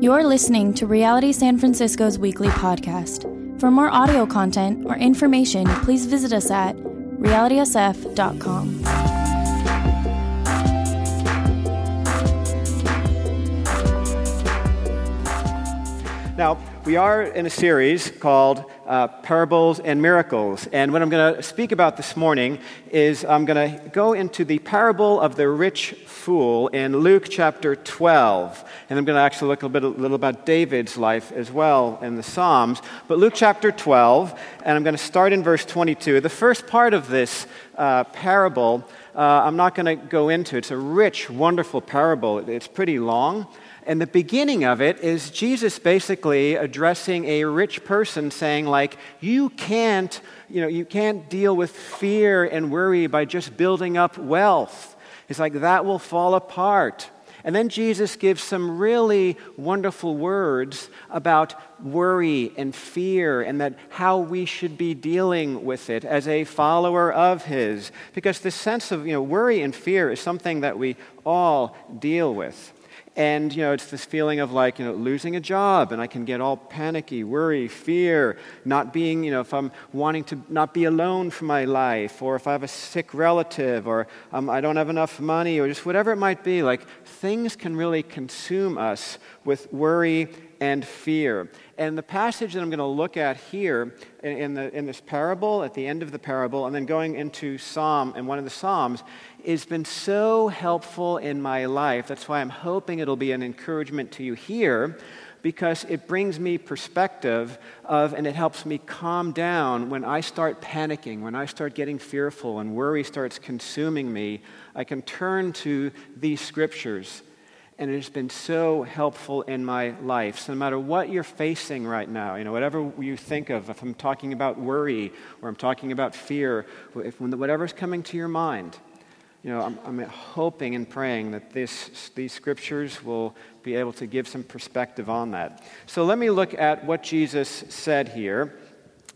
You're listening to Reality San Francisco's weekly podcast. For more audio content or information, please visit us at realitysf.com. Now, we are in a series called uh, Parables and Miracles. And what I'm going to speak about this morning is I'm going to go into the parable of the rich fool in Luke chapter 12. And I'm going to actually look a little, bit, a little about David's life as well in the Psalms. But Luke chapter 12, and I'm going to start in verse 22. The first part of this uh, parable, uh, I'm not going to go into. It's a rich, wonderful parable. It's pretty long. And the beginning of it is Jesus basically addressing a rich person saying like you can't, you know, you can't deal with fear and worry by just building up wealth. It's like that will fall apart. And then Jesus gives some really wonderful words about worry and fear and that how we should be dealing with it as a follower of his because this sense of you know worry and fear is something that we all deal with and, you know, it's this feeling of like, you know, losing a job, and I can get all panicky, worry, fear, not being, you know, if I'm wanting to not be alone for my life, or if I have a sick relative, or um, I don't have enough money, or just whatever it might be. Like, things can really consume us with worry and fear. And the passage that I'm going to look at here in, the, in this parable, at the end of the parable, and then going into Psalm, and one of the Psalms, has been so helpful in my life. That's why I'm hoping it'll be an encouragement to you here because it brings me perspective of and it helps me calm down when I start panicking, when I start getting fearful and worry starts consuming me. I can turn to these scriptures and it has been so helpful in my life. So, no matter what you're facing right now, you know, whatever you think of, if I'm talking about worry or I'm talking about fear, if, whatever's coming to your mind, you know, I'm, I'm hoping and praying that this, these scriptures will be able to give some perspective on that. So let me look at what Jesus said here.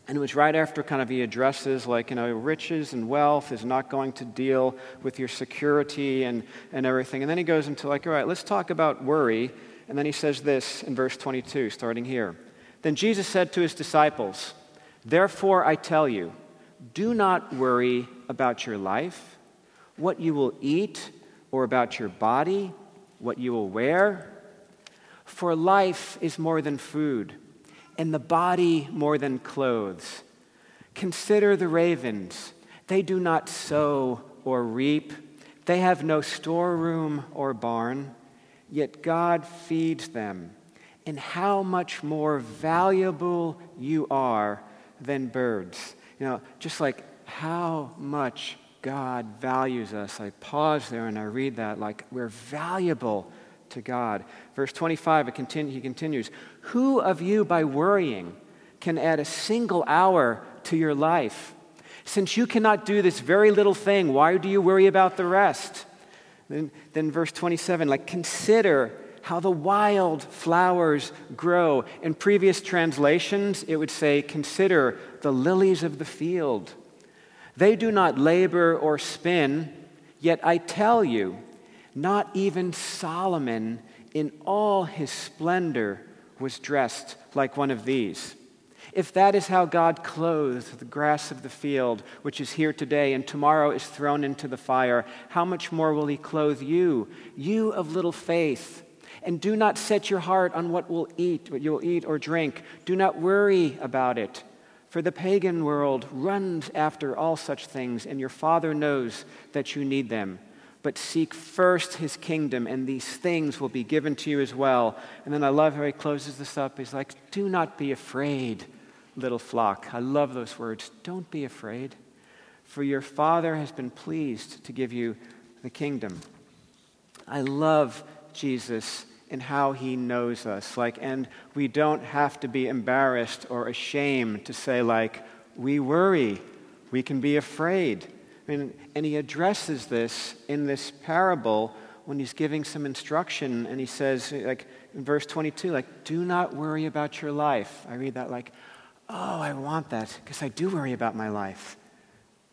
And it was right after kind of he addresses, like, you know, riches and wealth is not going to deal with your security and, and everything. And then he goes into, like, all right, let's talk about worry. And then he says this in verse 22, starting here. Then Jesus said to his disciples, Therefore I tell you, do not worry about your life what you will eat, or about your body, what you will wear. For life is more than food, and the body more than clothes. Consider the ravens. They do not sow or reap, they have no storeroom or barn, yet God feeds them. And how much more valuable you are than birds. You know, just like how much God values us. I pause there and I read that like we're valuable to God. Verse 25, he continues Who of you, by worrying, can add a single hour to your life? Since you cannot do this very little thing, why do you worry about the rest? Then, then verse 27, like, consider how the wild flowers grow. In previous translations, it would say, consider the lilies of the field. They do not labor or spin, yet I tell you, not even Solomon in all his splendor was dressed like one of these. If that is how God clothes the grass of the field, which is here today and tomorrow is thrown into the fire, how much more will He clothe you, you of little faith? And do not set your heart on what will eat, what you'll eat or drink. Do not worry about it. For the pagan world runs after all such things, and your Father knows that you need them. But seek first his kingdom, and these things will be given to you as well. And then I love how he closes this up. He's like, Do not be afraid, little flock. I love those words. Don't be afraid, for your Father has been pleased to give you the kingdom. I love Jesus in how he knows us. Like, and we don't have to be embarrassed or ashamed to say, like, we worry, we can be afraid. I mean, and he addresses this in this parable when he's giving some instruction, and he says, like, in verse 22, like, do not worry about your life. I read that like, oh, I want that because I do worry about my life.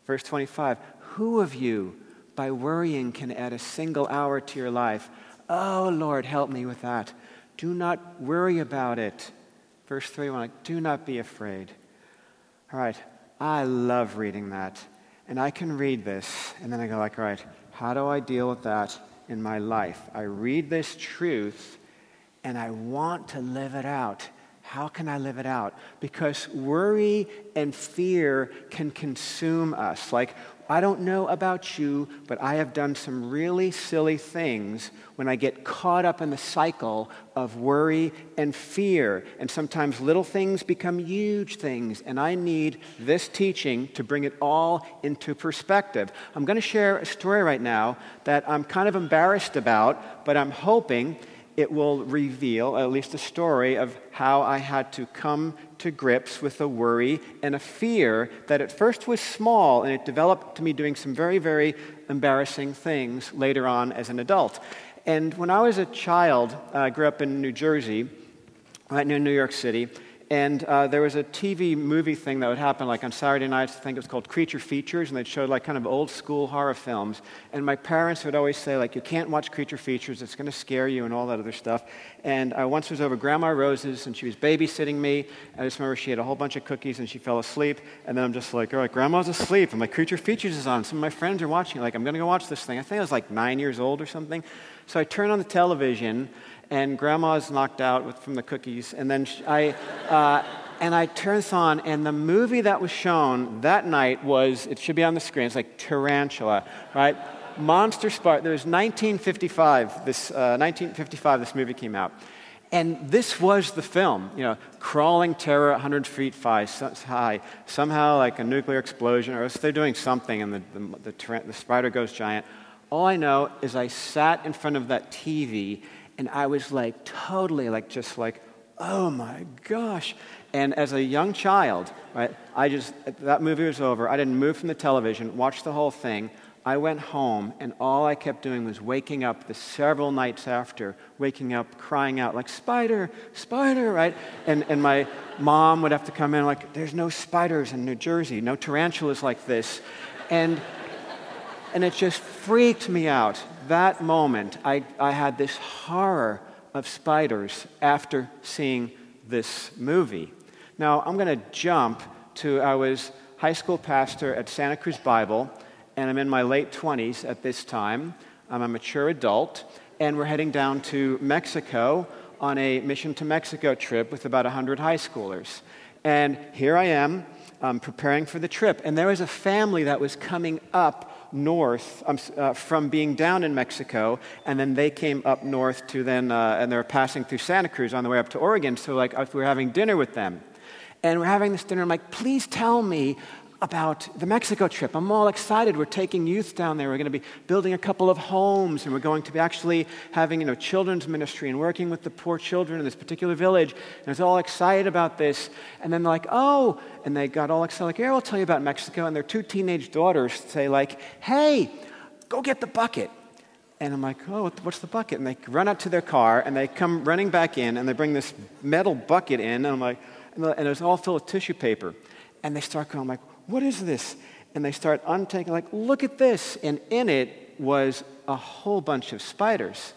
Verse 25, who of you by worrying can add a single hour to your life? Oh, Lord, help me with that. Do not worry about it. Verse 3, I'm like, do not be afraid. All right, I love reading that. And I can read this, and then I go like, all right, how do I deal with that in my life? I read this truth, and I want to live it out. How can I live it out? Because worry and fear can consume us. Like, I don't know about you, but I have done some really silly things when I get caught up in the cycle of worry and fear. And sometimes little things become huge things, and I need this teaching to bring it all into perspective. I'm going to share a story right now that I'm kind of embarrassed about, but I'm hoping it will reveal at least a story of how I had to come to grips with a worry and a fear that at first was small and it developed to me doing some very, very embarrassing things later on as an adult. And when I was a child, uh, I grew up in New Jersey, right near New York City, and uh, there was a TV movie thing that would happen like on Saturday nights. I think it was called Creature Features, and they'd show like kind of old school horror films. And my parents would always say like, "You can't watch Creature Features; it's going to scare you," and all that other stuff. And I once was over Grandma Rose's, and she was babysitting me. I just remember she had a whole bunch of cookies, and she fell asleep. And then I'm just like, "All right, Grandma's asleep," and my Creature Features is on. Some of my friends are watching. Like, I'm going to go watch this thing. I think I was like nine years old or something. So I turn on the television and grandma's knocked out with, from the cookies. And then she, I, uh, and I turned this on, and the movie that was shown that night was, it should be on the screen, it's like Tarantula, right? Monster Spark. There was 1955, this, uh, 1955, this movie came out. And this was the film, you know, crawling terror 100 feet high, somehow like a nuclear explosion, or they're doing something and the, the, the, the spider goes giant. All I know is I sat in front of that TV and I was like totally like just like, oh my gosh. And as a young child, right, I just, that movie was over. I didn't move from the television, watched the whole thing. I went home, and all I kept doing was waking up the several nights after, waking up, crying out, like, spider, spider, right? And, and my mom would have to come in, like, there's no spiders in New Jersey, no tarantulas like this. And, and it just freaked me out that moment, I, I had this horror of spiders after seeing this movie. Now, I'm going to jump to I was high school pastor at Santa Cruz Bible, and I'm in my late 20s at this time. I'm a mature adult, and we're heading down to Mexico on a mission to Mexico trip with about 100 high schoolers. And here I am preparing for the trip, and there was a family that was coming up north um, uh, from being down in Mexico, and then they came up north to then, uh, and they were passing through Santa Cruz on the way up to Oregon. So, like, we were having dinner with them. And we're having this dinner. I'm like, please tell me about the Mexico trip. I'm all excited. We're taking youth down there. We're going to be building a couple of homes, and we're going to be actually having you know, children's ministry and working with the poor children in this particular village. And I was all excited about this. And then they're like, oh, and they got all excited, like, yeah, I'll tell you about Mexico. And their two teenage daughters say, like, hey, go get the bucket. And I'm like, oh, what's the bucket? And they run out to their car, and they come running back in, and they bring this metal bucket in, and I'm like, and it's all filled with tissue paper. And they start going, like, what is this? And they start untaking, like, look at this. And in it was a whole bunch of spiders.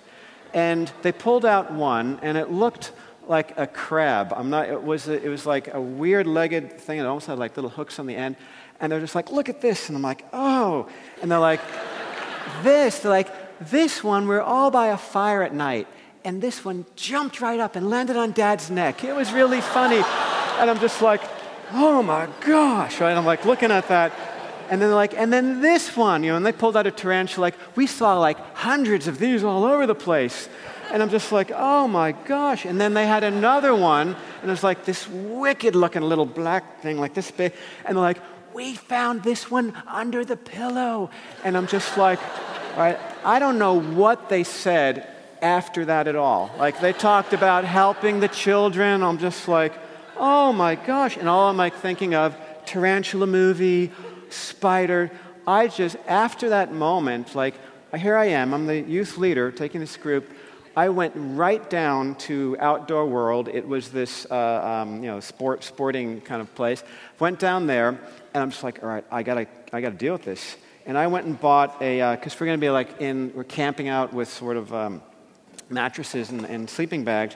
And they pulled out one, and it looked like a crab. I'm not, it, was a, it was like a weird legged thing. It almost had like little hooks on the end. And they're just like, look at this. And I'm like, oh. And they're like, this. They're like, this one, we're all by a fire at night. And this one jumped right up and landed on dad's neck. It was really funny. And I'm just like, oh my gosh, right? I'm like looking at that. And then they're like, and then this one, you know, and they pulled out a tarantula, like, we saw like hundreds of these all over the place. And I'm just like, oh my gosh. And then they had another one, and it was like this wicked looking little black thing, like this big. And they're like, we found this one under the pillow. And I'm just like, all right, I don't know what they said after that at all. Like, they talked about helping the children. I'm just like, oh my gosh. And all I'm like thinking of tarantula movie, spider. I just, after that moment, like, here I am, I'm the youth leader taking this group. I went right down to Outdoor World. It was this, uh, um, you know, sport, sporting kind of place. Went down there, and I'm just like, all right, I gotta, I gotta deal with this. And I went and bought a, because uh, we're gonna be like in, we're camping out with sort of um, mattresses and, and sleeping bags.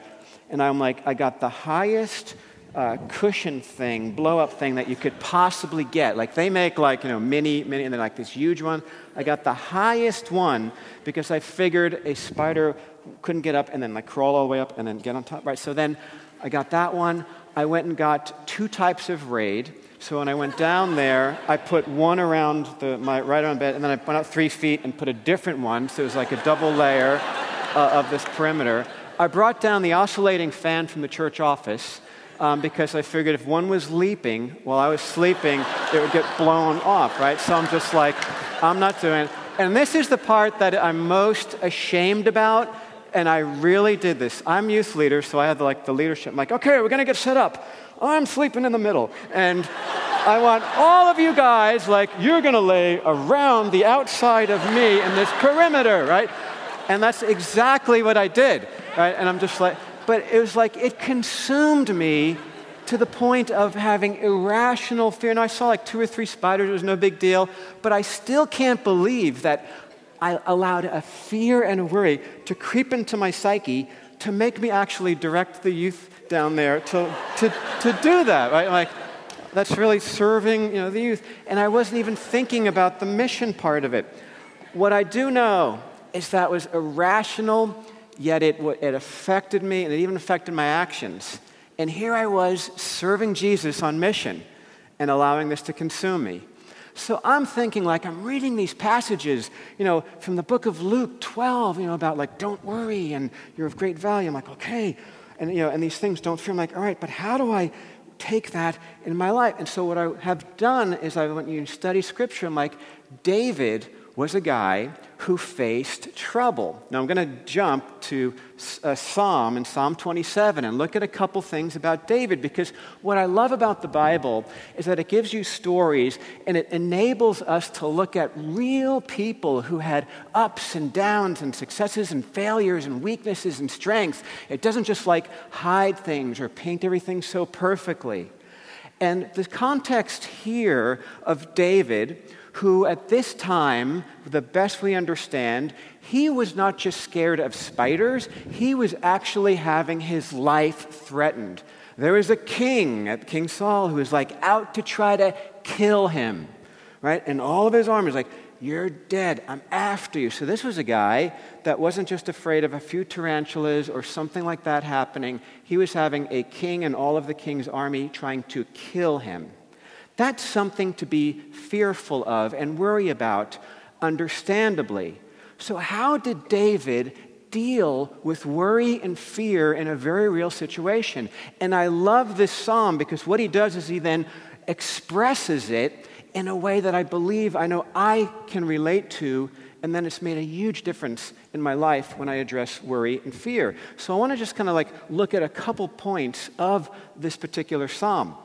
and I'm like, I got the highest uh, cushion thing, blow up thing that you could possibly get. Like they make like, you know, mini, mini, and they're like this huge one. I got the highest one because I figured a spider couldn't get up and then like crawl all the way up and then get on top, right? So then I got that one. I went and got two types of raid. So when I went down there, I put one around the, my right arm bed, and then I went out three feet and put a different one. So it was like a double layer uh, of this perimeter. I brought down the oscillating fan from the church office um, because I figured if one was leaping while I was sleeping, it would get blown off, right? So I'm just like, I'm not doing it. And this is the part that I'm most ashamed about. And I really did this. I'm youth leader, so I had like the leadership. I'm like, okay, we're gonna get set up. I'm sleeping in the middle. And I want all of you guys, like, you're gonna lay around the outside of me in this perimeter, right? And that's exactly what I did, right? And I'm just like, but it was like it consumed me to the point of having irrational fear. And I saw like two or three spiders, it was no big deal, but I still can't believe that I allowed a fear and a worry to creep into my psyche to make me actually direct the youth down there to, to, to do that, right? Like, that's really serving you know, the youth. And I wasn't even thinking about the mission part of it. What I do know is that was irrational yet it, it affected me and it even affected my actions. And here I was serving Jesus on mission and allowing this to consume me. So I'm thinking, like, I'm reading these passages, you know, from the book of Luke 12, you know, about like, don't worry and you're of great value. I'm like, okay. And, you know, and these things don't feel like, all right, but how do I take that in my life? And so what I have done is I went and study scripture. I'm like, David was a guy who faced trouble. Now I'm going to jump to a Psalm in Psalm 27 and look at a couple things about David because what I love about the Bible is that it gives you stories and it enables us to look at real people who had ups and downs and successes and failures and weaknesses and strengths. It doesn't just like hide things or paint everything so perfectly. And the context here of David who at this time, the best we understand, he was not just scared of spiders, he was actually having his life threatened. There was a king, at King Saul, who was like out to try to kill him, right? And all of his armies like, you're dead. I'm after you. So, this was a guy that wasn't just afraid of a few tarantulas or something like that happening. He was having a king and all of the king's army trying to kill him. That's something to be fearful of and worry about, understandably. So, how did David deal with worry and fear in a very real situation? And I love this psalm because what he does is he then expresses it in a way that I believe I know I can relate to, and then it's made a huge difference in my life when I address worry and fear. So I want to just kind of like look at a couple points of this particular psalm.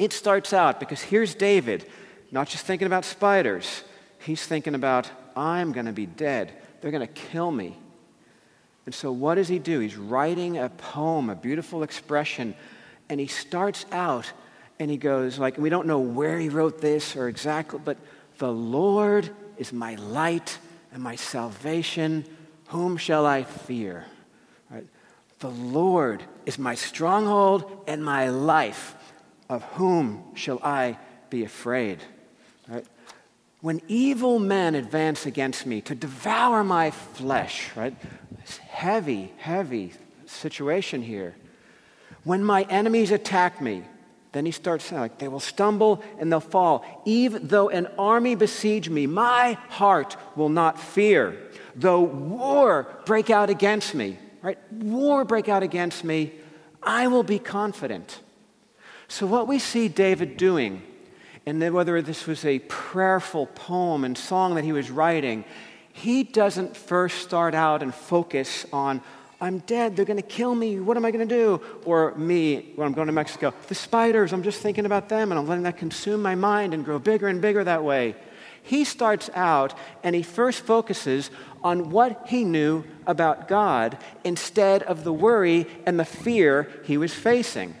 It starts out because here's David, not just thinking about spiders, he's thinking about, I'm going to be dead. They're going to kill me. And so, what does he do? He's writing a poem, a beautiful expression, and he starts out and he goes, like, we don't know where he wrote this or exactly, but the Lord is my light and my salvation. Whom shall I fear? Right? The Lord is my stronghold and my life. Of whom shall I be afraid? Right? When evil men advance against me to devour my flesh, right? This heavy, heavy situation here. When my enemies attack me, then he starts saying, like, they will stumble and they'll fall. Even though an army besiege me, my heart will not fear. Though war break out against me, right? War break out against me, I will be confident. So, what we see David doing, and whether this was a prayerful poem and song that he was writing, he doesn't first start out and focus on, I'm dead, they're going to kill me, what am I going to do? Or me, when I'm going to Mexico, the spiders, I'm just thinking about them and I'm letting that consume my mind and grow bigger and bigger that way. He starts out and he first focuses on what he knew about God instead of the worry and the fear he was facing.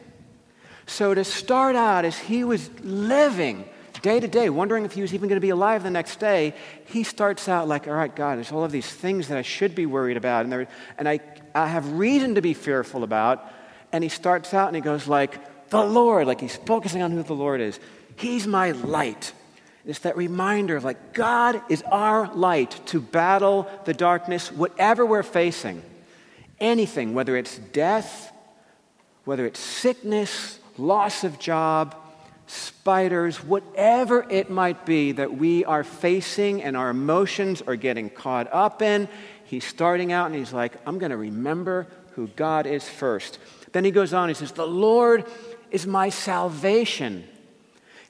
So, to start out, as he was living day to day, wondering if he was even going to be alive the next day, he starts out like, all right, God, there's all of these things that I should be worried about, and, there, and I, I have reason to be fearful about. And he starts out and he goes like, the Lord, like he's focusing on who the Lord is. He's my light. It's that reminder of like, God is our light to battle the darkness, whatever we're facing. Anything, whether it's death, whether it's sickness, loss of job, spiders, whatever it might be that we are facing and our emotions are getting caught up in, he's starting out and he's like, I'm going to remember who God is first. Then he goes on, he says, The Lord is my salvation.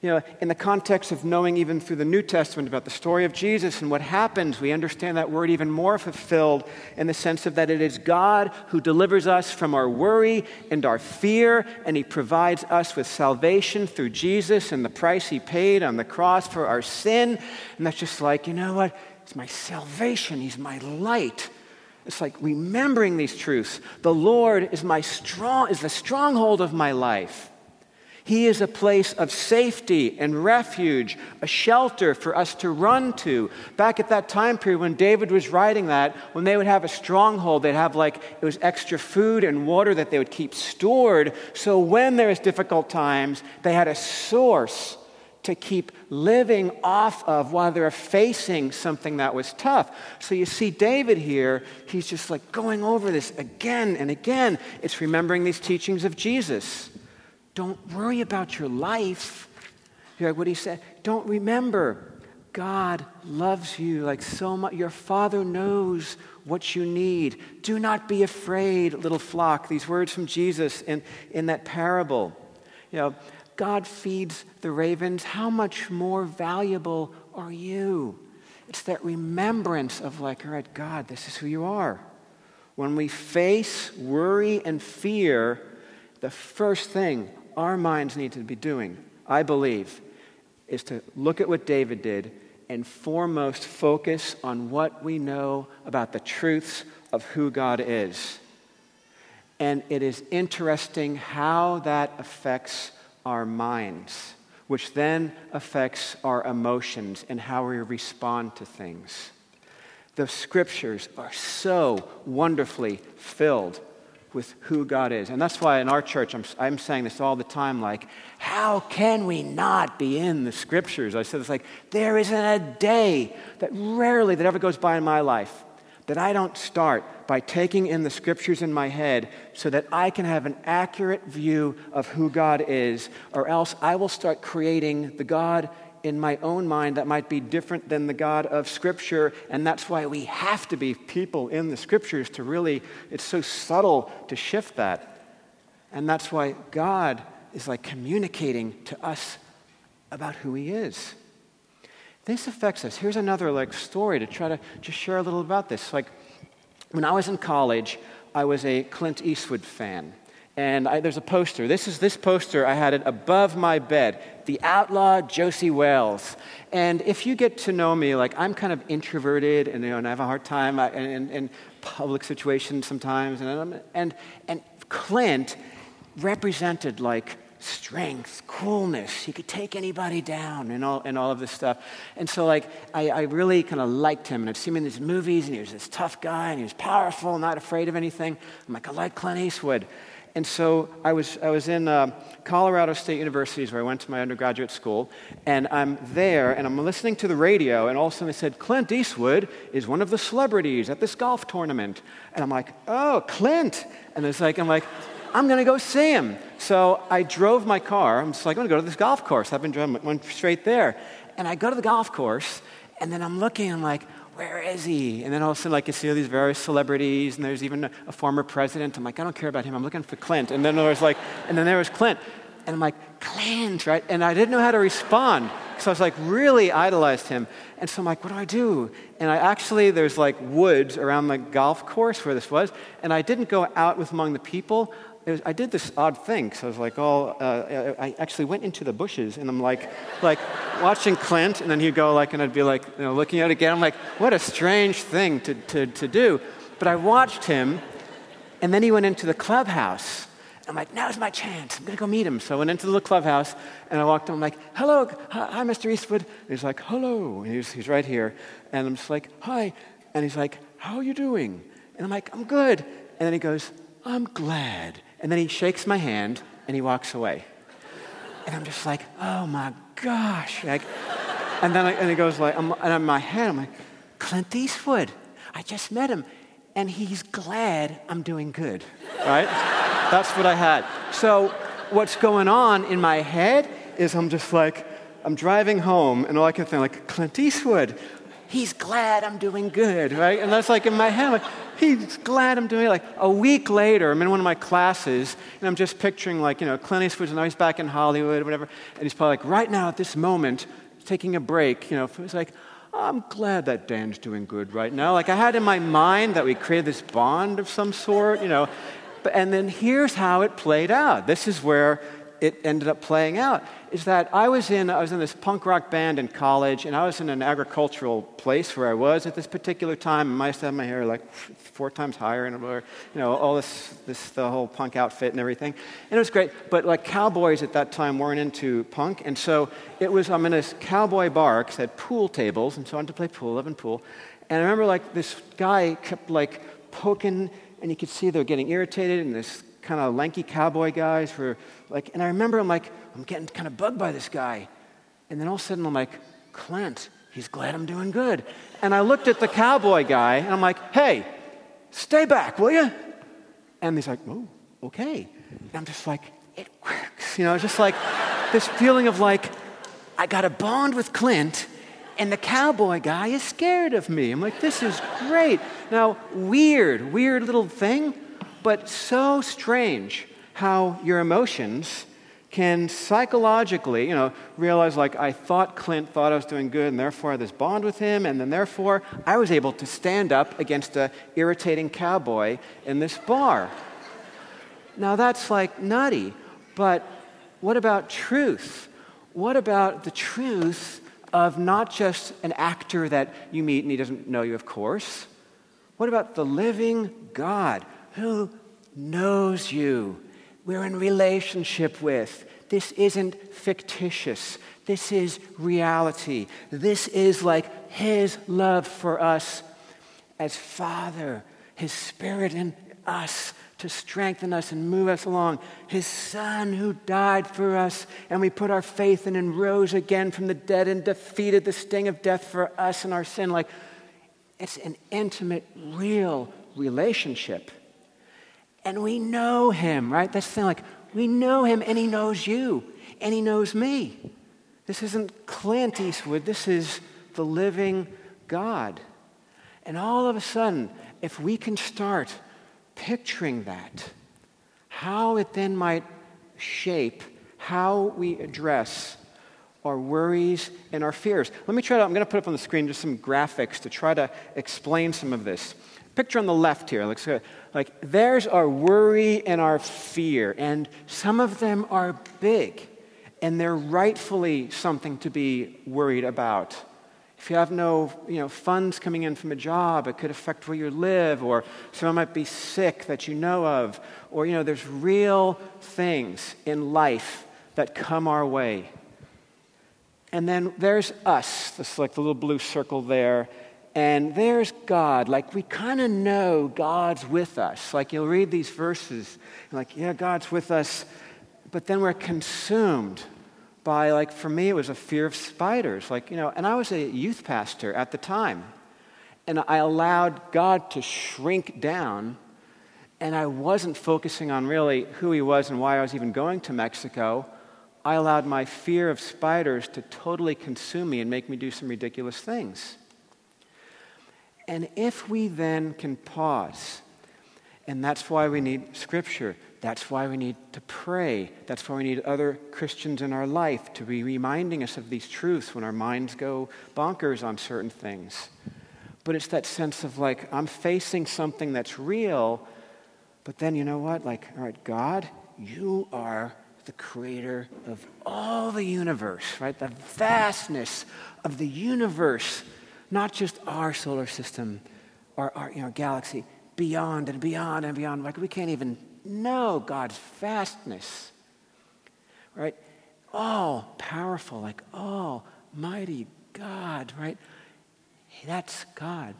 You know, in the context of knowing even through the New Testament about the story of Jesus and what happens, we understand that word even more fulfilled in the sense of that it is God who delivers us from our worry and our fear, and He provides us with salvation through Jesus and the price He paid on the cross for our sin. And that's just like, you know what? It's my salvation, He's my light. It's like remembering these truths. The Lord is my strong is the stronghold of my life. He is a place of safety and refuge, a shelter for us to run to. Back at that time period when David was writing that, when they would have a stronghold, they'd have like it was extra food and water that they would keep stored. So when there was difficult times, they had a source to keep living off of while they're facing something that was tough. So you see David here, he's just like going over this again and again. It's remembering these teachings of Jesus. Don't worry about your life. Hear what he said. Don't remember, God loves you like so much. Your Father knows what you need. Do not be afraid, little flock. These words from Jesus in, in that parable. You know, God feeds the ravens. How much more valuable are you? It's that remembrance of, like, all right, God, this is who you are. When we face worry and fear, the first thing our minds need to be doing, I believe, is to look at what David did and foremost focus on what we know about the truths of who God is. And it is interesting how that affects our minds, which then affects our emotions and how we respond to things. The scriptures are so wonderfully filled with who God is. And that's why in our church, I'm, I'm saying this all the time like, how can we not be in the scriptures? I said it's like, there isn't a day that rarely that ever goes by in my life that I don't start by taking in the scriptures in my head so that I can have an accurate view of who God is, or else I will start creating the God in my own mind that might be different than the God of Scripture. And that's why we have to be people in the Scriptures to really, it's so subtle to shift that. And that's why God is like communicating to us about who He is. This affects us. Here's another like story to try to just share a little about this. Like when I was in college, I was a Clint Eastwood fan and I, there's a poster. This is this poster. I had it above my bed. The outlaw Josey Wales. And if you get to know me, like I'm kind of introverted, and, you know, and I have a hard time in, public situations sometimes. And, and and Clint represented like strength, coolness. He could take anybody down and all, and all of this stuff. And so, like, I, I really kind of liked him. And I've seen him in these movies, and he was this tough guy, and he was powerful, not afraid of anything. I'm like, I like Clint Eastwood. And so I was, I was in uh, Colorado State University, where I went to my undergraduate school, and I'm there, and I'm listening to the radio, and all of a sudden they said, Clint Eastwood is one of the celebrities at this golf tournament. And I'm like, oh, Clint. And it's like, I'm like, I'm going to go see him. So I drove my car. I'm just like, I'm going to go to this golf course. I've been driving, went straight there. And I go to the golf course, and then I'm looking, I'm like, where is he? And then all of a sudden, like, you see all these various celebrities, and there's even a, a, former president. I'm like, I don't care about him. I'm looking for Clint. And then there was like, and then there was Clint. And I'm like, Clint, right? And I didn't know how to respond. So I was like, really idolized him. And so I'm like, what do I do? And I actually, there's like woods around the golf course where this was. And I didn't go out with among the people was, I did this odd thing. So I was like, oh, uh, I actually went into the bushes, and I'm like, like watching Clint, and then he'd go like, and I'd be like, you know, looking at it again. I'm like, what a strange thing to, to, to do. But I watched him, and then he went into the clubhouse. I'm like, now's my chance. I'm going to go meet him. So I went into the clubhouse and I walked in. I'm like, hello, hi, Mr. Eastwood. And he's like, hello. And he's, he's right here. And I'm just like, hi. And he's like, how are you doing? And I'm like, I'm good. And then he goes, I'm glad. And then he shakes my hand and he walks away. And I'm just like, oh my gosh. Like, and then I, and he goes like, I'm, and in my head, I'm like, Clint Eastwood. I just met him. And he's glad I'm doing good, right? That's what I had. So what's going on in my head is I'm just like, I'm driving home, and all I can think, like, Clint Eastwood, he's glad I'm doing good, right? And that's like in my head, like, he's glad I'm doing it. Like a week later, I'm in one of my classes, and I'm just picturing, like, you know, Clint Eastwood's now he's back in Hollywood whatever, and he's probably like, right now at this moment, taking a break, you know, it's like, I'm glad that Dan's doing good right now. Like I had in my mind that we created this bond of some sort, you know. But, and then here's how it played out. This is where it ended up playing out is that I was in I was in this punk rock band in college, and I was in an agricultural place where I was at this particular time. I used to have my hair like four times higher, and you know all this this the whole punk outfit and everything, and it was great. But like cowboys at that time weren't into punk, and so it was I'm in this cowboy bar because had pool tables, and so I wanted to play pool, live in pool, and I remember like this guy kept like poking, and you could see they were getting irritated, and this kind of lanky cowboy guys were like, and I remember I'm like, I'm getting kind of bugged by this guy. And then all of a sudden I'm like, Clint, he's glad I'm doing good. And I looked at the cowboy guy and I'm like, hey, stay back, will you? And he's like, oh, okay. And I'm just like, it works. You know, just like this feeling of like, I got a bond with Clint and the cowboy guy is scared of me. I'm like, this is great. Now, weird, weird little thing, but so strange how your emotions can psychologically, you know, realize like I thought Clint thought I was doing good and therefore I had this bond with him and then therefore I was able to stand up against a irritating cowboy in this bar. Now that's like nutty, but what about truth? What about the truth of not just an actor that you meet and he doesn't know you, of course? What about the living God who knows you? we're in relationship with. This isn't fictitious. This is reality. This is like His love for us as Father, His Spirit in us to strengthen us and move us along. His Son who died for us, and we put our faith in and rose again from the dead and defeated the sting of death for us and our sin. Like, it's an intimate, real relationship. And we know him, right? That's the thing. Like, we know him and he knows you and he knows me. This isn't Clint Eastwood, this is the living God. And all of a sudden, if we can start picturing that, how it then might shape how we address our worries and our fears. Let me try to, I'm going to put up on the screen just some graphics to try to explain some of this. Picture on the left here. Looks good. Like, there's our worry and our fear, and some of them are big, and they're rightfully something to be worried about. If you have no you know, funds coming in from a job, it could affect where you live, or someone might be sick that you know of, or you know, there's real things in life that come our way. And then there's us, this like the little blue circle there, and there's God. Like we kind of know God's with us. Like you'll read these verses, like, yeah, God's with us, but then we're consumed by, like, for me, it was a fear of spiders. Like, you know, and I was a youth pastor at the time, and I allowed God to shrink down, and I wasn't focusing on really who He was and why I was even going to Mexico. I allowed my fear of spiders to totally consume me and make me do some ridiculous things. And if we then can pause, and that's why we need scripture, that's why we need to pray, that's why we need other Christians in our life to be reminding us of these truths when our minds go bonkers on certain things. But it's that sense of like, I'm facing something that's real, but then you know what? Like, all right, God, you are the creator of all the universe, right? The vastness of the universe not just our solar system or our you know, galaxy, beyond and beyond and beyond. Like we can't even know God's vastness. Right? All powerful, like, oh, mighty God, right? Hey, that's God.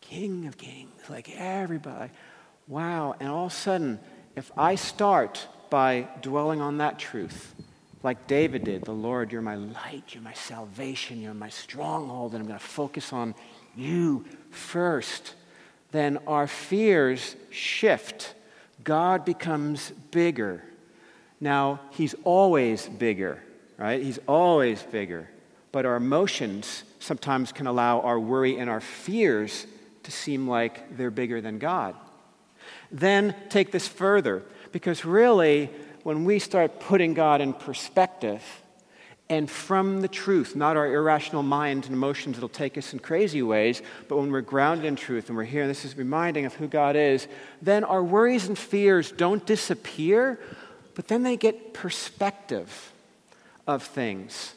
King of kings, like everybody. Wow. And all of a sudden, if I start by dwelling on that truth, like David did, the Lord, you're my light, you're my salvation, you're my stronghold, and I'm going to focus on you first, then our fears shift. God becomes bigger. Now, He's always bigger, right? He's always bigger. But our emotions sometimes can allow our worry and our fears to seem like they're bigger than God. Then take this further, because really, when we start putting God in perspective, and from the truth, not our irrational minds and emotions that'll take us in crazy ways, but when we're grounded in truth and we're here, and this is reminding of who God is, then our worries and fears don't disappear, but then they get perspective of things.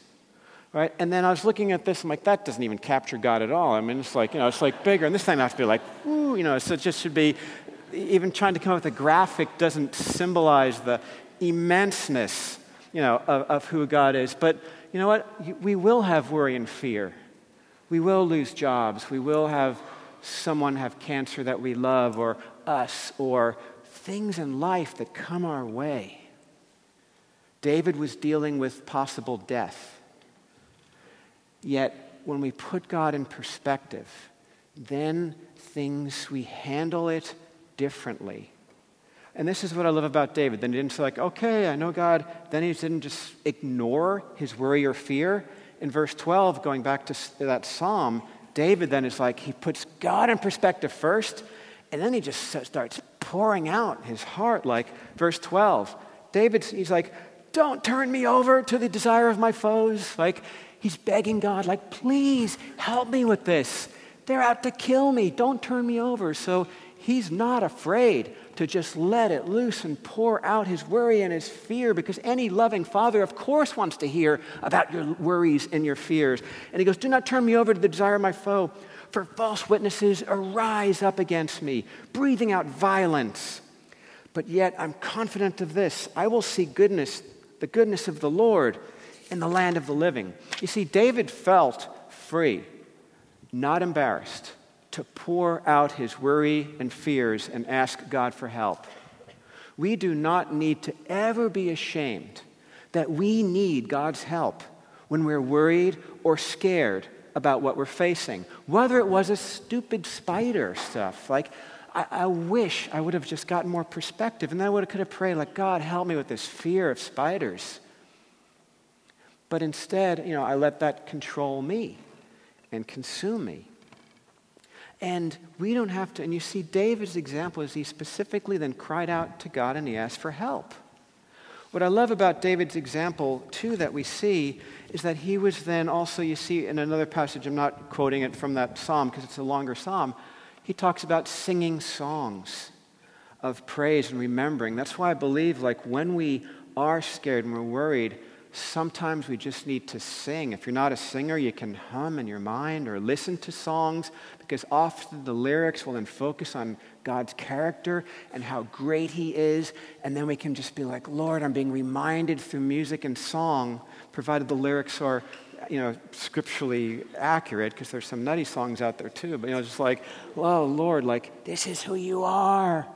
Right? And then I was looking at this, I'm like, that doesn't even capture God at all. I mean, it's like, you know, it's like bigger. And this time I have to be like, ooh, you know, so it just should be, even trying to come up with a graphic doesn't symbolize the immenseness you know, of, of who God is. But you know what? We will have worry and fear. We will lose jobs. We will have someone have cancer that we love, or us, or things in life that come our way. David was dealing with possible death. Yet, when we put God in perspective, then things, we handle it differently. And this is what I love about David. Then he didn't say, like, okay, I know God. Then he didn't just ignore his worry or fear. In verse 12, going back to that psalm, David then is like, he puts God in perspective first, and then he just starts pouring out his heart. Like verse 12, David, he's like, don't turn me over to the desire of my foes. Like, he's begging God, like, please help me with this. They're out to kill me. Don't turn me over. So he's not afraid to just let it loose and pour out his worry and his fear because any loving father, of course, wants to hear about your worries and your fears. And he goes, Do not turn me over to the desire of my foe, for false witnesses arise up against me, breathing out violence. But yet I'm confident of this I will see goodness, the goodness of the Lord in the land of the living. You see, David felt free, not embarrassed to pour out his worry and fears and ask God for help. We do not need to ever be ashamed that we need God's help when we're worried or scared about what we're facing. Whether it was a stupid spider stuff, like I, I wish I would have just gotten more perspective and then I would have could have prayed, like, God, help me with this fear of spiders. But instead, you know, I let that control me and consume me. And we don't have to. And you see, David's example is he specifically then cried out to God and he asked for help. What I love about David's example, too, that we see is that he was then also, you see, in another passage, I'm not quoting it from that psalm because it's a longer psalm, he talks about singing songs of praise and remembering. That's why I believe, like, when we are scared and we're worried, sometimes we just need to sing. If you're not a singer, you can hum in your mind or listen to songs because often the lyrics will then focus on God's character and how great He is. And then we can just be like, Lord, I'm being reminded through music and song, provided the lyrics are. You know, scripturally accurate, because there's some nutty songs out there too. But you know, just like, oh Lord, like this is who you are.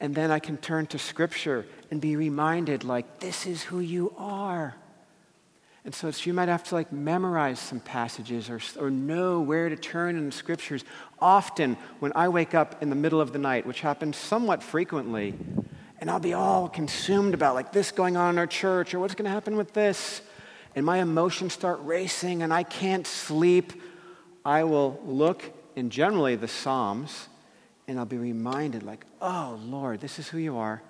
And then I can turn to Scripture and be reminded, like, this is who you are. And so you might have to like memorize some passages or, or know where to turn in the scriptures. Often, when I wake up in the middle of the night, which happens somewhat frequently, and I'll be all consumed about like this going on in our church or what's going to happen with this, and my emotions start racing and I can't sleep, I will look in generally the Psalms and I'll be reminded, like, oh, Lord, this is who you are.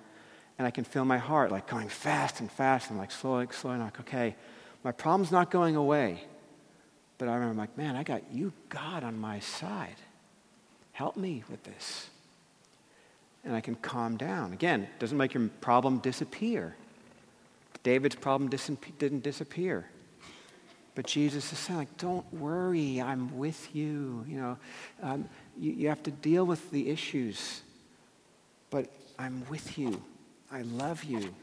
And I can feel my heart like going fast and fast and like slowly, slowly, like, okay, my problem's not going away. But I remember, I'm like, man, I got you, God, on my side. Help me with this. And I can calm down. Again, it doesn't make your problem disappear. David's problem dis- didn't disappear. But Jesus is saying, like, don't worry, I'm with you. You know, um, you, you have to deal with the issues. But I'm with you. I love you.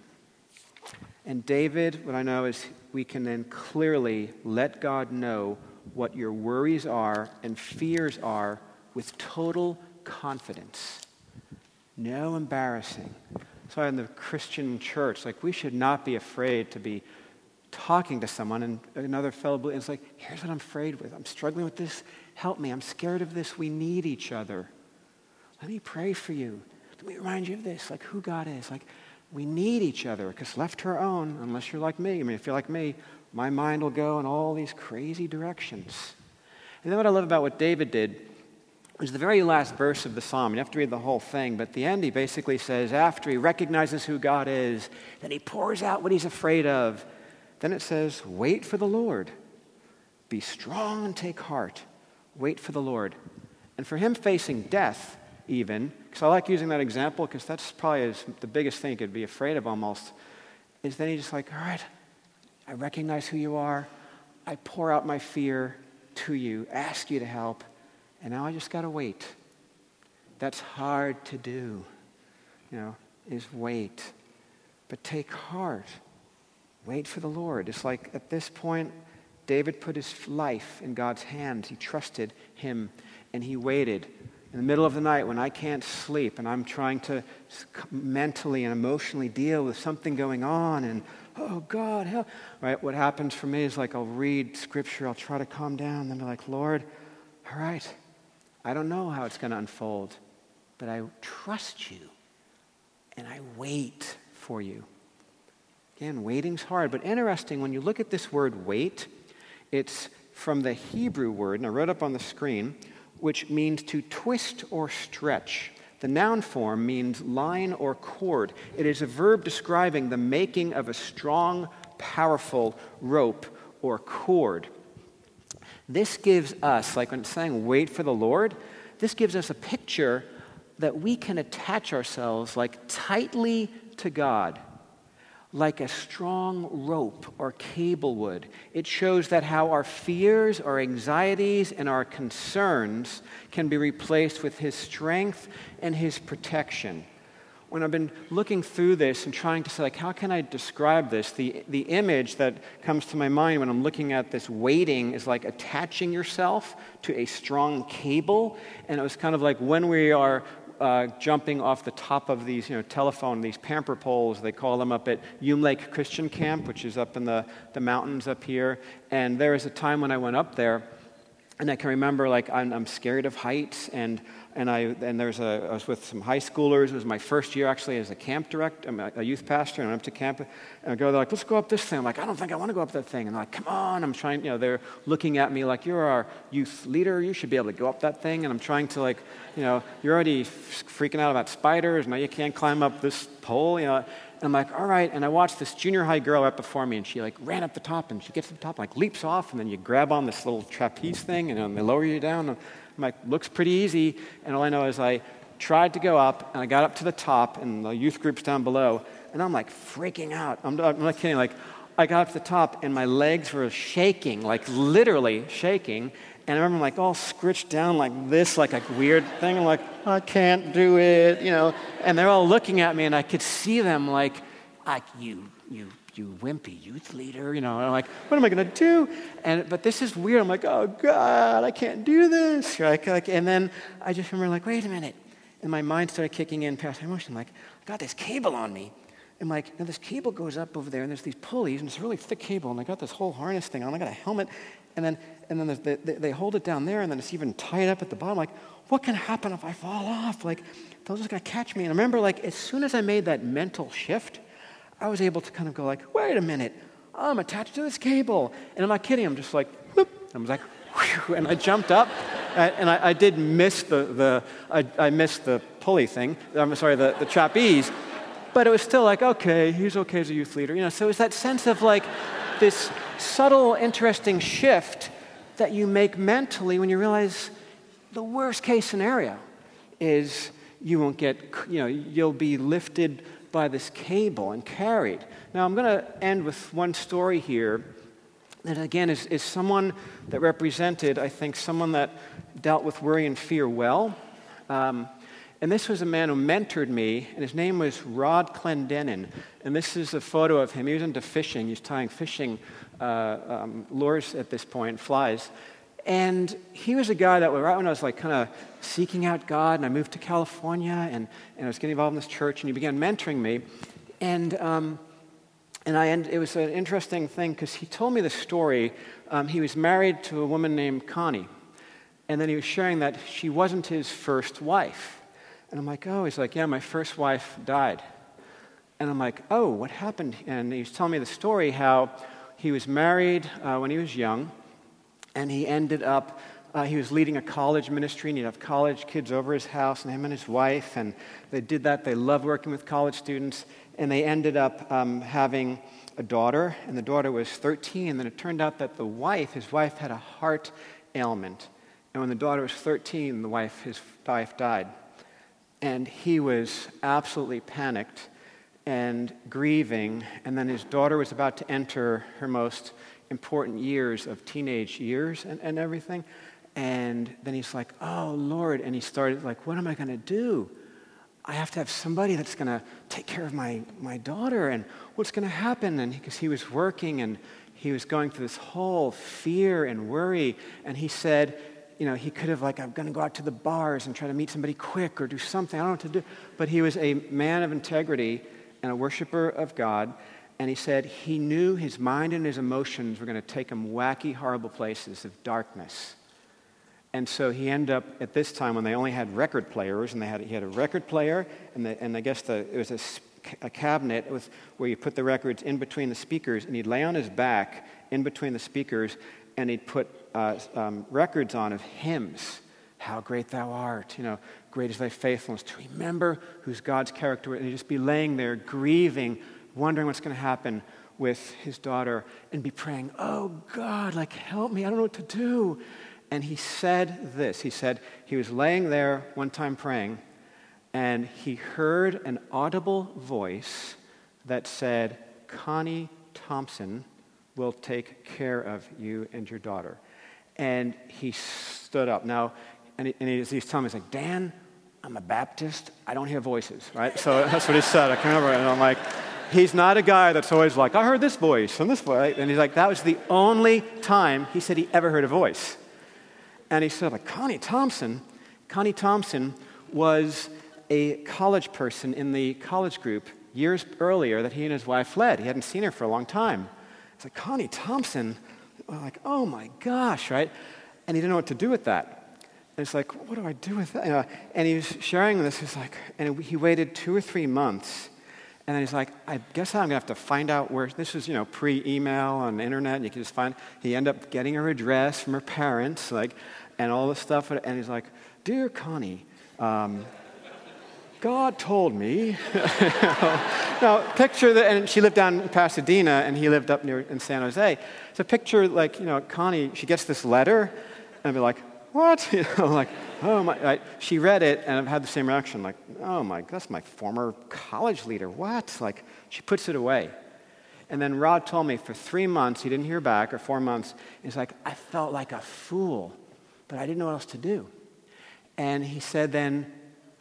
And David, what I know is we can then clearly let God know what your worries are and fears are with total confidence. No embarrassing. Why in the Christian church, like we should not be afraid to be talking to someone and another fellow believer. It's like, here's what I'm afraid with. I'm struggling with this. Help me. I'm scared of this. We need each other. Let me pray for you. Let me remind you of this, like who God is. Like we need each other because left to our own, unless you're like me, I mean, if you're like me, my mind will go in all these crazy directions. And then what I love about what David did is the very last verse of the psalm. You have to read the whole thing, but at the end he basically says, after he recognizes who God is, then he pours out what he's afraid of. Then it says, wait for the Lord. Be strong and take heart. Wait for the Lord. And for him facing death, even, because I like using that example because that's probably the biggest thing he could be afraid of almost, is then he's just like, all right, I recognize who you are. I pour out my fear to you, ask you to help, and now I just got to wait. That's hard to do, you know, is wait. But take heart. Wait for the Lord. It's like at this point, David put his life in God's hands. He trusted him and he waited in the middle of the night when I can't sleep and I'm trying to mentally and emotionally deal with something going on and, oh God, help. Right? What happens for me is like I'll read scripture, I'll try to calm down, and then be like, Lord, all right, I don't know how it's going to unfold, but I trust you and I wait for you. Again, waiting's hard, but interesting when you look at this word wait, it's from the Hebrew word, and I wrote up on the screen which means to twist or stretch. The noun form means line or cord. It is a verb describing the making of a strong, powerful rope or cord. This gives us, like when it's saying wait for the Lord, this gives us a picture that we can attach ourselves like tightly to God like a strong rope or cable would. It shows that how our fears, our anxieties, and our concerns can be replaced with His strength and His protection. When I've been looking through this and trying to say, like, how can I describe this? The, the image that comes to my mind when I'm looking at this waiting is like attaching yourself to a strong cable. And it was kind of like when we are uh, jumping off the top of these, you know, telephone, these pamper poles, they call them up at Hume Lake Christian Camp, which is up in the, the mountains up here. And there was a time when I went up there, and I can remember, like, I'm, I'm scared of heights, and and I and there's a I was with some high schoolers. It was my first year actually as a camp director, I'm a youth pastor, and I went up to camp. And I go, they're like, let's go up this thing. I'm like, I don't think I want to go up that thing. And they're like, come on. I'm trying. You know, they're looking at me like, you're our youth leader. You should be able to go up that thing. And I'm trying to like, you know, you're already freaking out about spiders. Now you can't climb up this pole. You know. And I'm like, all right. And I watched this junior high girl right before me, and she like ran up the top, and she gets to the top, and, like leaps off, and then you grab on this little trapeze thing, and then they lower you down. And, I'm like, looks pretty easy. And all I know is I tried to go up, and I got up to the top, and the youth group's down below, and I'm like freaking out. I'm, I'm not kidding. Like, I got up to the top, and my legs were shaking, like literally shaking. And I remember like all scritched down like this, like a weird thing. I'm like, I can't do it, you know. And they're all looking at me, and I could see them like, like you, you you wimpy youth leader, you know. And I'm like, what am I going to do? And but this is weird. I'm like, oh God, I can't do this. Like, like, and then I just remember like, wait a minute. And my mind started kicking in past emotion. Like, I got this cable on me. And like, now this cable goes up over there, and there's these pulleys, and it's a really thick cable, and I got this whole harness thing on. I got a helmet, and then and then the, the, they hold it down there, and then it's even tied up at the bottom. Like, what can happen if I fall off? Like, they're just gonna catch me. And I remember, like, as soon as I made that mental shift, I was able to kind of go like, wait a minute, I'm attached to this cable. And I'm not kidding, I'm just like, whoop. I was like, whew, and I jumped up, and I, I did miss the, the I, I, missed the pulley thing, I'm sorry, the, the trapeze, but it was still like, okay, he's okay as a youth leader. You know, so it's that sense of like this subtle, interesting shift that you make mentally when you realize the worst case scenario is you won't get, you know, you'll be lifted by this cable and carried. Now, I'm going to end with one story here that, again, is, is someone that represented, I think, someone that dealt with worry and fear well. Um, And this was a man who mentored me, and his name was Rod Clendenin. And this is a photo of him. He was into fishing. He was tying fishing uh, um, lures at this point, flies. And he was a guy that, right when I was like kind of seeking out God, and I moved to California, and, and I was getting involved in this church, and he began mentoring me. And, um, and I, it was an interesting thing because he told me the story. Um, he was married to a woman named Connie, and then he was sharing that she wasn't his first wife. And I'm like, oh, he's like, yeah, my first wife died. And I'm like, oh, what happened? And he was telling me the story how he was married uh, when he was young, and he ended up, uh, he was leading a college ministry, and he'd have college kids over his house, and him and his wife, and they did that. They loved working with college students, and they ended up um, having a daughter, and the daughter was 13, and then it turned out that the wife, his wife, had a heart ailment. And when the daughter was 13, the wife, his wife died. And he was absolutely panicked and grieving. And then his daughter was about to enter her most important years of teenage years and, and everything. And then he's like, oh, Lord. And he started like, what am I going to do? I have to have somebody that's going to take care of my, my daughter. And what's going to happen? And because he was working and he was going through this whole fear and worry. And he said, you know, he could have, like, I'm going to go out to the bars and try to meet somebody quick or do something. I don't know what to do. But he was a man of integrity and a worshiper of God. And he said he knew his mind and his emotions were going to take him wacky, horrible places of darkness. And so he ended up at this time when they only had record players, and they had, he had a record player, and, the, and I guess the, it was a, a cabinet with, where you put the records in between the speakers, and he'd lay on his back in between the speakers, and he'd put uh, um, records on of hymns. How great thou art, you know, great is thy faithfulness. To remember who's God's character, and he'd just be laying there grieving, wondering what's going to happen with his daughter, and be praying, Oh God, like help me, I don't know what to do. And he said this He said, he was laying there one time praying, and he heard an audible voice that said, Connie Thompson will take care of you and your daughter. And he stood up. Now, and, he, and he's, he's telling me, he's like, Dan, I'm a Baptist. I don't hear voices, right? So that's what he said. I can't remember. And I'm like, he's not a guy that's always like, I heard this voice and this voice. And he's like, that was the only time he said he ever heard a voice. And he said, like, Connie Thompson. Connie Thompson was a college person in the college group years earlier that he and his wife led. He hadn't seen her for a long time. It's like, Connie Thompson? Like, oh my gosh, right? And he didn't know what to do with that. And it's like, what do I do with that? And he was sharing this. He's like, and he waited two or three months. And then he's like, I guess I'm going to have to find out where, this is, you know, pre-email on the internet, and you can just find, he ended up getting her address from her parents, like, and all this stuff. And he's like, Dear Connie, um, God told me. now, picture that, and she lived down in Pasadena, and he lived up near in San Jose. So picture, like, you know, Connie, she gets this letter, and I'd be like, what? You know, like, oh my, right? she read it, and I've had the same reaction, like, oh my, that's my former college leader. What? Like, she puts it away. And then Rod told me for three months, he didn't hear back, or four months, he's like, I felt like a fool, but I didn't know what else to do. And he said then,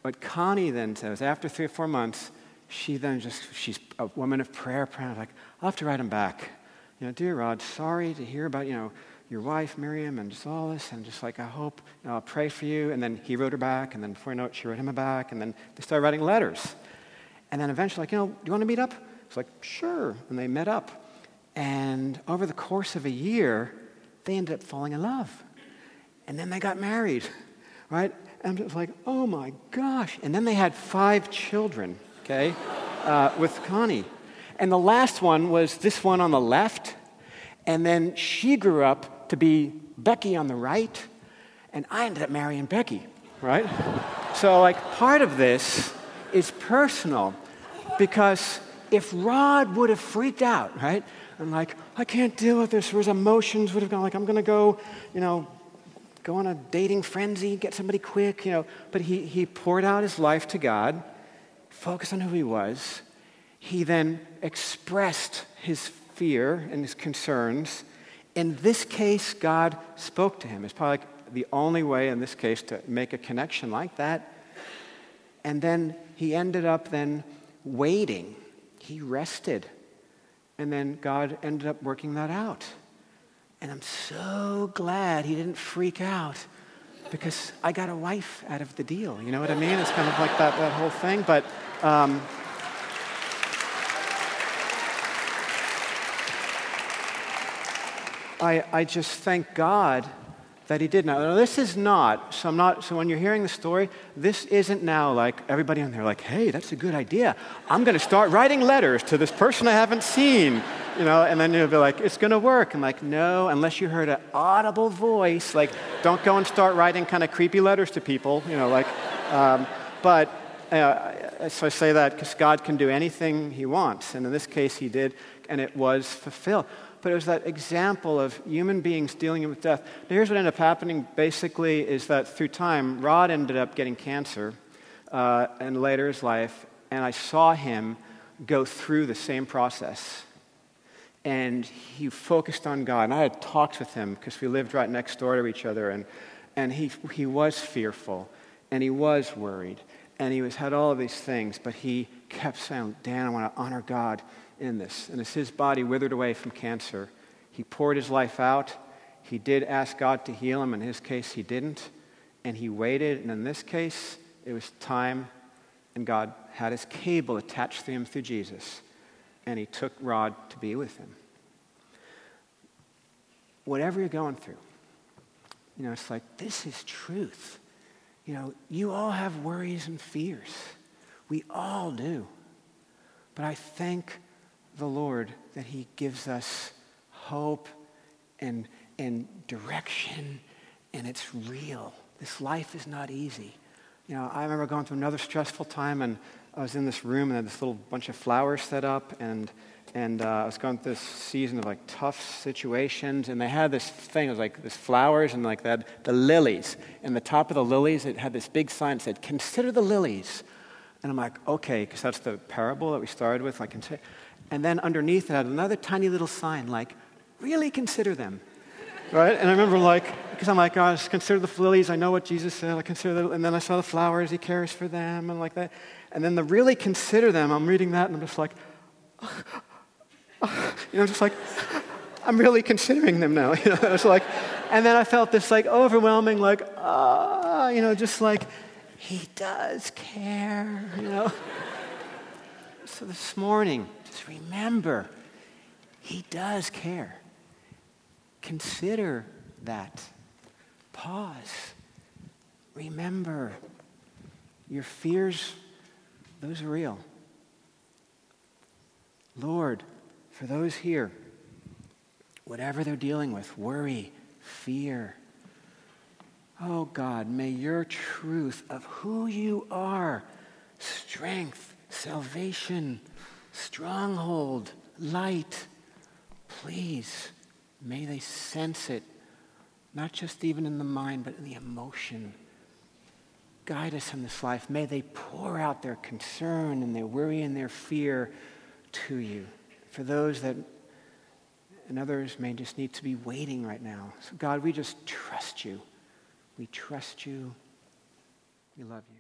what Connie then says, after three or four months, she then just, she's a woman of prayer, praying, like, I'll have to write him back. You know, dear Rod, sorry to hear about, you know, your wife, Miriam, and just all this, and just like, I hope, you know, I'll pray for you. And then he wrote her back, and then before you know it, she wrote him back, and then they started writing letters. And then eventually, like, you know, do you want to meet up? It's like, sure. And they met up. And over the course of a year, they ended up falling in love. And then they got married, right? And it was like, oh my gosh. And then they had five children, okay, uh, with Connie. And the last one was this one on the left. And then she grew up to be Becky on the right. And I ended up marrying Becky, right? so, like, part of this is personal because if Rod would have freaked out, right? And like, I can't deal with this, his emotions would have gone like, I'm going to go, you know, go on a dating frenzy, get somebody quick, you know. But he, he poured out his life to God, focused on who he was. He then expressed his fear and his concerns. In this case, God spoke to him. It's probably like the only way in this case to make a connection like that. And then he ended up then waiting. He rested. And then God ended up working that out. And I'm so glad he didn't freak out because I got a wife out of the deal. You know what I mean? It's kind of like that, that whole thing. But um, I, I just thank God that he did. Now, this is not, so I'm not, so when you're hearing the story, this isn't now like everybody on there like, hey, that's a good idea. I'm going to start writing letters to this person I haven't seen, you know, and then you'll be like, it's going to work. I'm like, no, unless you heard an audible voice, like, don't go and start writing kind of creepy letters to people, you know, like, um, but, uh, so I say that because God can do anything he wants, and in this case, he did, and it was fulfilled but it was that example of human beings dealing with death. Now, here's what ended up happening basically is that through time, Rod ended up getting cancer uh, and later his life, and I saw him go through the same process. And he focused on God. And I had talks with him because we lived right next door to each other, and, and he, he was fearful, and he was worried, and he was, had all of these things, but he kept saying, Dan, I want to honor God in this. And as his body withered away from cancer, he poured his life out. He did ask God to heal him. In his case, he didn't. And he waited. And in this case, it was time, and God had his cable attached to him through Jesus. And he took Rod to be with him. Whatever you're going through, you know, it's like, this is truth. You know, you all have worries and fears. We all do. But I thank the Lord that He gives us hope and, and direction, and it's real. This life is not easy. You know, I remember going through another stressful time, and I was in this room, and I had this little bunch of flowers set up, and and uh, I was going through this season of like tough situations, and they had this thing. It was like this flowers, and like that the lilies. And the top of the lilies, it had this big sign that said, "Consider the lilies." And I'm like, okay, because that's the parable that we started with. Like. And then underneath it had another tiny little sign like, really consider them. Right? And I remember like, because I'm like, oh, consider the lilies. I know what Jesus said. I consider the, and then I saw the flowers. He cares for them and like that. And then the really consider them. I'm reading that and I'm just like, oh, oh, you know, just like, I'm really considering them now. You know, it's like, and then I felt this like overwhelming, like, ah, you know, just like, he does care, you know. so this morning, remember, He does care. Consider that. Pause. Remember, your fears, those are real. Lord, for those here, whatever they're dealing with, worry, fear, oh God, may your truth of who you are, strength, salvation, stronghold, light. Please, may they sense it, not just even in the mind, but in the emotion. Guide us in this life. May they pour out their concern and their worry and their fear to you. For those that and others may just need to be waiting right now. So, God, we just trust you. We trust you. We love you.